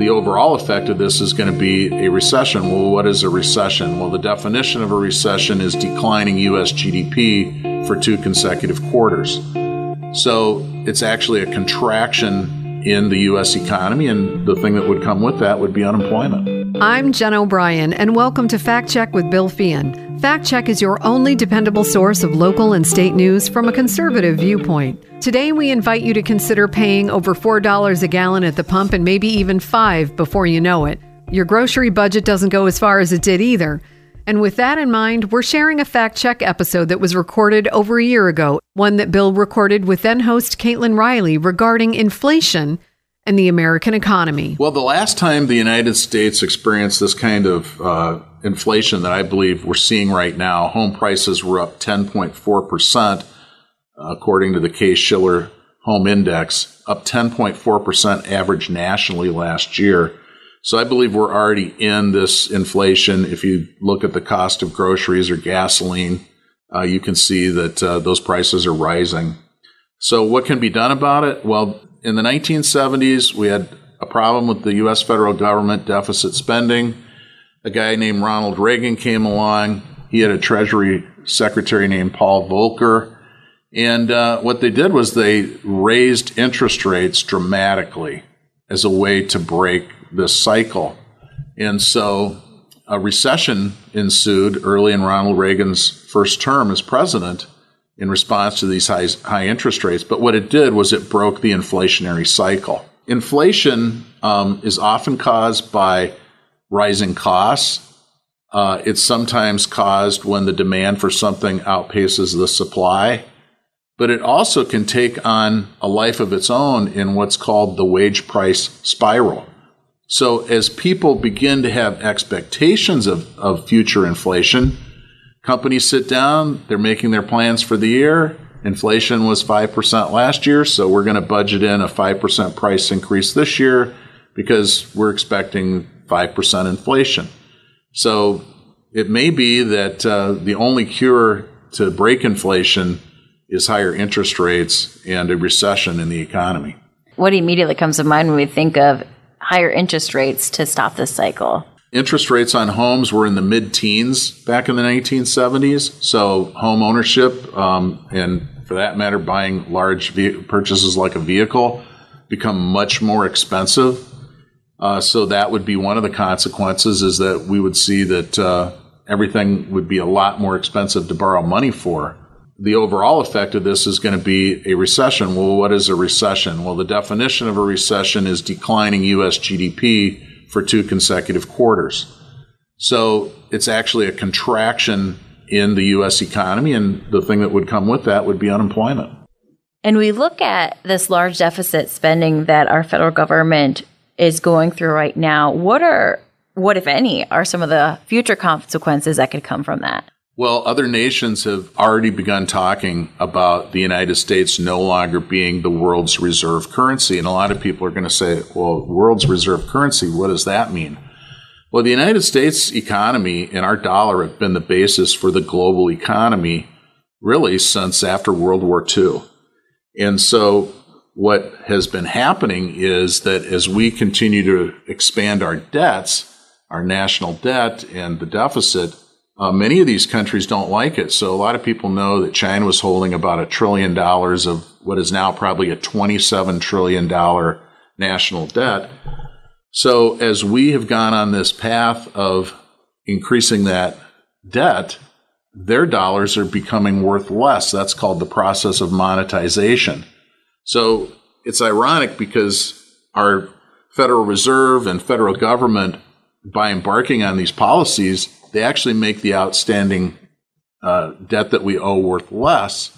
The overall effect of this is going to be a recession. Well, what is a recession? Well, the definition of a recession is declining U.S. GDP for two consecutive quarters. So it's actually a contraction in the U.S. economy, and the thing that would come with that would be unemployment. I'm Jen O'Brien, and welcome to Fact Check with Bill Feehan. Fact Check is your only dependable source of local and state news from a conservative viewpoint. Today, we invite you to consider paying over $4 a gallon at the pump and maybe even 5 before you know it. Your grocery budget doesn't go as far as it did either. And with that in mind, we're sharing a fact check episode that was recorded over a year ago, one that Bill recorded with then host Caitlin Riley regarding inflation and the American economy. Well, the last time the United States experienced this kind of uh, inflation that I believe we're seeing right now, home prices were up 10.4%, according to the Case Shiller Home Index, up 10.4% average nationally last year. So I believe we're already in this inflation. If you look at the cost of groceries or gasoline, uh, you can see that uh, those prices are rising. So what can be done about it? Well, in the 1970s, we had a problem with the U.S. federal government deficit spending. A guy named Ronald Reagan came along. He had a Treasury Secretary named Paul Volcker. And uh, what they did was they raised interest rates dramatically as a way to break this cycle. And so a recession ensued early in Ronald Reagan's first term as president in response to these high, high interest rates. But what it did was it broke the inflationary cycle. Inflation um, is often caused by rising costs. Uh, it's sometimes caused when the demand for something outpaces the supply but it also can take on a life of its own in what's called the wage price spiral. So as people begin to have expectations of, of future inflation, companies sit down, they're making their plans for the year. Inflation was 5% last year, so we're going to budget in a 5% price increase this year because we're expecting 5% inflation. So it may be that uh, the only cure to break inflation is higher interest rates and a recession in the economy. What immediately comes to mind when we think of higher interest rates to stop this cycle? Interest rates on homes were in the mid teens back in the 1970s. So, home ownership, um, and for that matter, buying large ve- purchases like a vehicle, become much more expensive. Uh, so, that would be one of the consequences is that we would see that uh, everything would be a lot more expensive to borrow money for the overall effect of this is going to be a recession. Well, what is a recession? Well, the definition of a recession is declining U.S. GDP for two consecutive quarters. So it's actually a contraction in the U.S. economy, and the thing that would come with that would be unemployment. And we look at this large deficit spending that our federal government is going through right now. What are, what if any, are some of the future consequences that could come from that? Well, other nations have already begun talking about the United States no longer being the world's reserve currency. And a lot of people are going to say, well, world's reserve currency, what does that mean? Well, the United States economy and our dollar have been the basis for the global economy really since after World War II. And so what has been happening is that as we continue to expand our debts, our national debt and the deficit, uh, many of these countries don't like it. So a lot of people know that China was holding about a trillion dollars of what is now probably a $27 trillion national debt. So as we have gone on this path of increasing that debt, their dollars are becoming worth less. That's called the process of monetization. So it's ironic because our Federal Reserve and federal government, by embarking on these policies, they actually make the outstanding uh, debt that we owe worth less.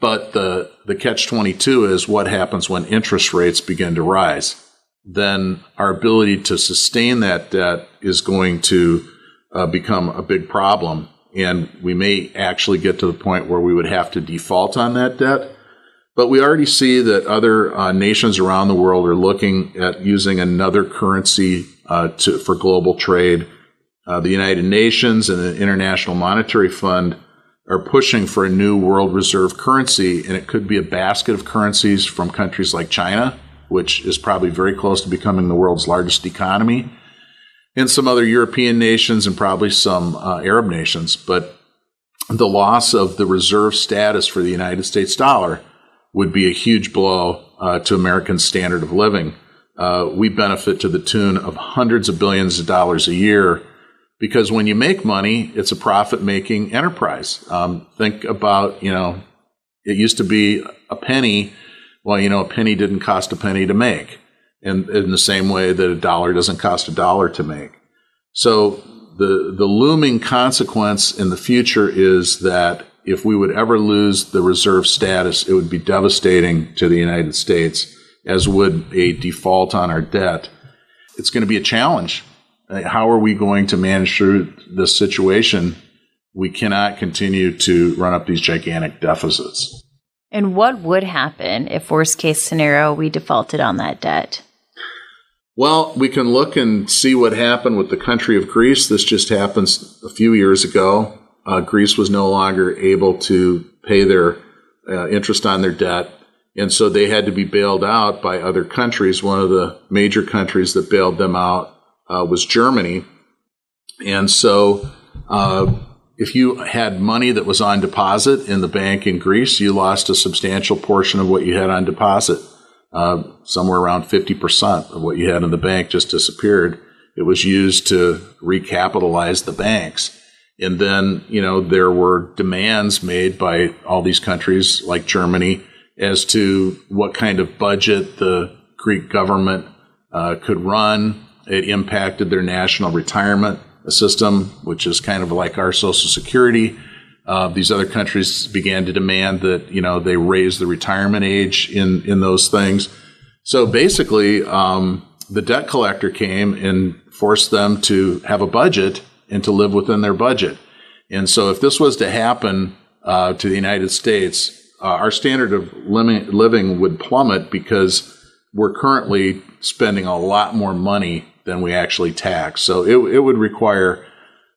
But the, the catch 22 is what happens when interest rates begin to rise. Then our ability to sustain that debt is going to uh, become a big problem. And we may actually get to the point where we would have to default on that debt. But we already see that other uh, nations around the world are looking at using another currency uh, to, for global trade uh, the United Nations and the International Monetary Fund are pushing for a new world reserve currency, and it could be a basket of currencies from countries like China, which is probably very close to becoming the world's largest economy, and some other European nations and probably some uh, Arab nations. But the loss of the reserve status for the United States dollar would be a huge blow uh, to American standard of living. Uh, we benefit to the tune of hundreds of billions of dollars a year because when you make money, it's a profit making enterprise. Um, think about, you know, it used to be a penny. Well, you know, a penny didn't cost a penny to make. And in the same way that a dollar doesn't cost a dollar to make. So the, the looming consequence in the future is that if we would ever lose the reserve status, it would be devastating to the United States, as would a default on our debt. It's going to be a challenge how are we going to manage through this situation? We cannot continue to run up these gigantic deficits. And what would happen if, worst case scenario, we defaulted on that debt? Well, we can look and see what happened with the country of Greece. This just happened a few years ago. Uh, Greece was no longer able to pay their uh, interest on their debt. And so they had to be bailed out by other countries. One of the major countries that bailed them out uh, was Germany. And so, uh, if you had money that was on deposit in the bank in Greece, you lost a substantial portion of what you had on deposit. Uh, somewhere around 50% of what you had in the bank just disappeared. It was used to recapitalize the banks. And then, you know, there were demands made by all these countries like Germany as to what kind of budget the Greek government uh, could run it impacted their national retirement system, which is kind of like our Social Security. Uh, these other countries began to demand that you know they raise the retirement age in in those things. So basically, um, the debt collector came and forced them to have a budget and to live within their budget. And so, if this was to happen uh, to the United States, uh, our standard of living would plummet because we're currently spending a lot more money than we actually tax. So it, it would require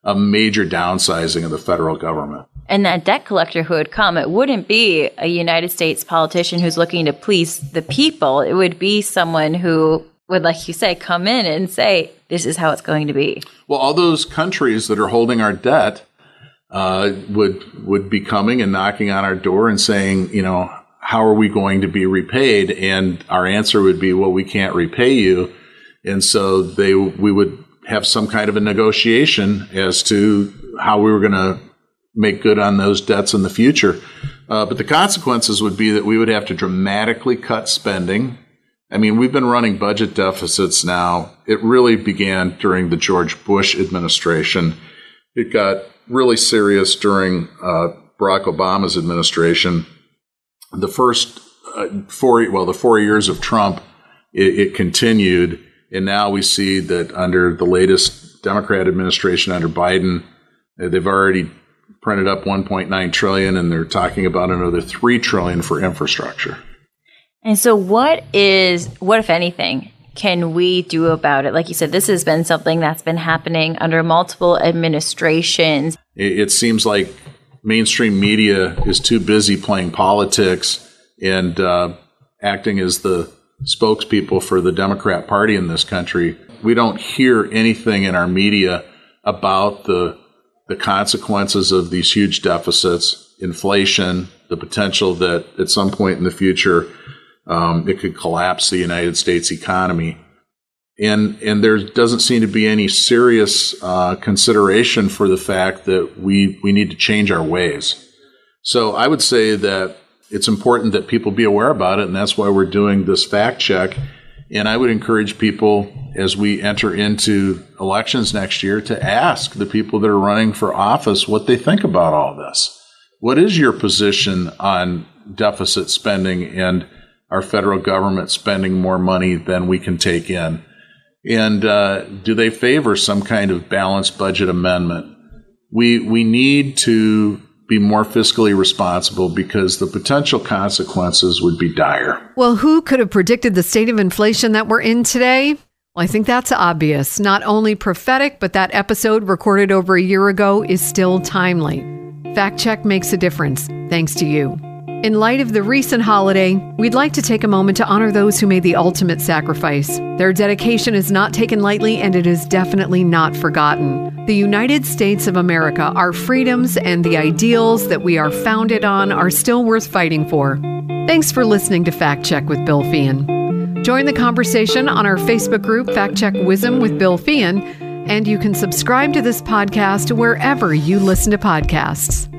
a major downsizing of the federal government. And that debt collector who would come, it wouldn't be a United States politician who's looking to please the people. It would be someone who would, like you say, come in and say, this is how it's going to be. Well, all those countries that are holding our debt uh, would would be coming and knocking on our door and saying, you know, how are we going to be repaid? And our answer would be, well, we can't repay you and so they we would have some kind of a negotiation as to how we were going to make good on those debts in the future. Uh, but the consequences would be that we would have to dramatically cut spending. I mean, we've been running budget deficits now. It really began during the George Bush administration. It got really serious during uh, Barack Obama's administration. The first uh, four, well, the four years of Trump, it, it continued. And now we see that under the latest Democrat administration under Biden, uh, they've already printed up 1.9 trillion and they're talking about another 3 trillion for infrastructure. And so what is what if anything can we do about it? Like you said this has been something that's been happening under multiple administrations. It, it seems like mainstream media is too busy playing politics and uh, acting as the spokespeople for the Democrat Party in this country, we don't hear anything in our media about the the consequences of these huge deficits, inflation, the potential that at some point in the future um, it could collapse the United States economy. And, and there doesn't seem to be any serious uh, consideration for the fact that we, we need to change our ways. So I would say that it's important that people be aware about it, and that's why we're doing this fact check. And I would encourage people as we enter into elections next year to ask the people that are running for office what they think about all this. What is your position on deficit spending and our federal government spending more money than we can take in? And uh, do they favor some kind of balanced budget amendment? We we need to be more fiscally responsible because the potential consequences would be dire. Well, who could have predicted the state of inflation that we're in today? Well, I think that's obvious. Not only prophetic, but that episode recorded over a year ago is still timely. Fact check makes a difference, thanks to you. In light of the recent holiday, we'd like to take a moment to honor those who made the ultimate sacrifice. Their dedication is not taken lightly and it is definitely not forgotten. The United States of America, our freedoms and the ideals that we are founded on are still worth fighting for. Thanks for listening to Fact Check with Bill Feehan. Join the conversation on our Facebook group, Fact Check Wisdom with Bill Feehan, and you can subscribe to this podcast wherever you listen to podcasts.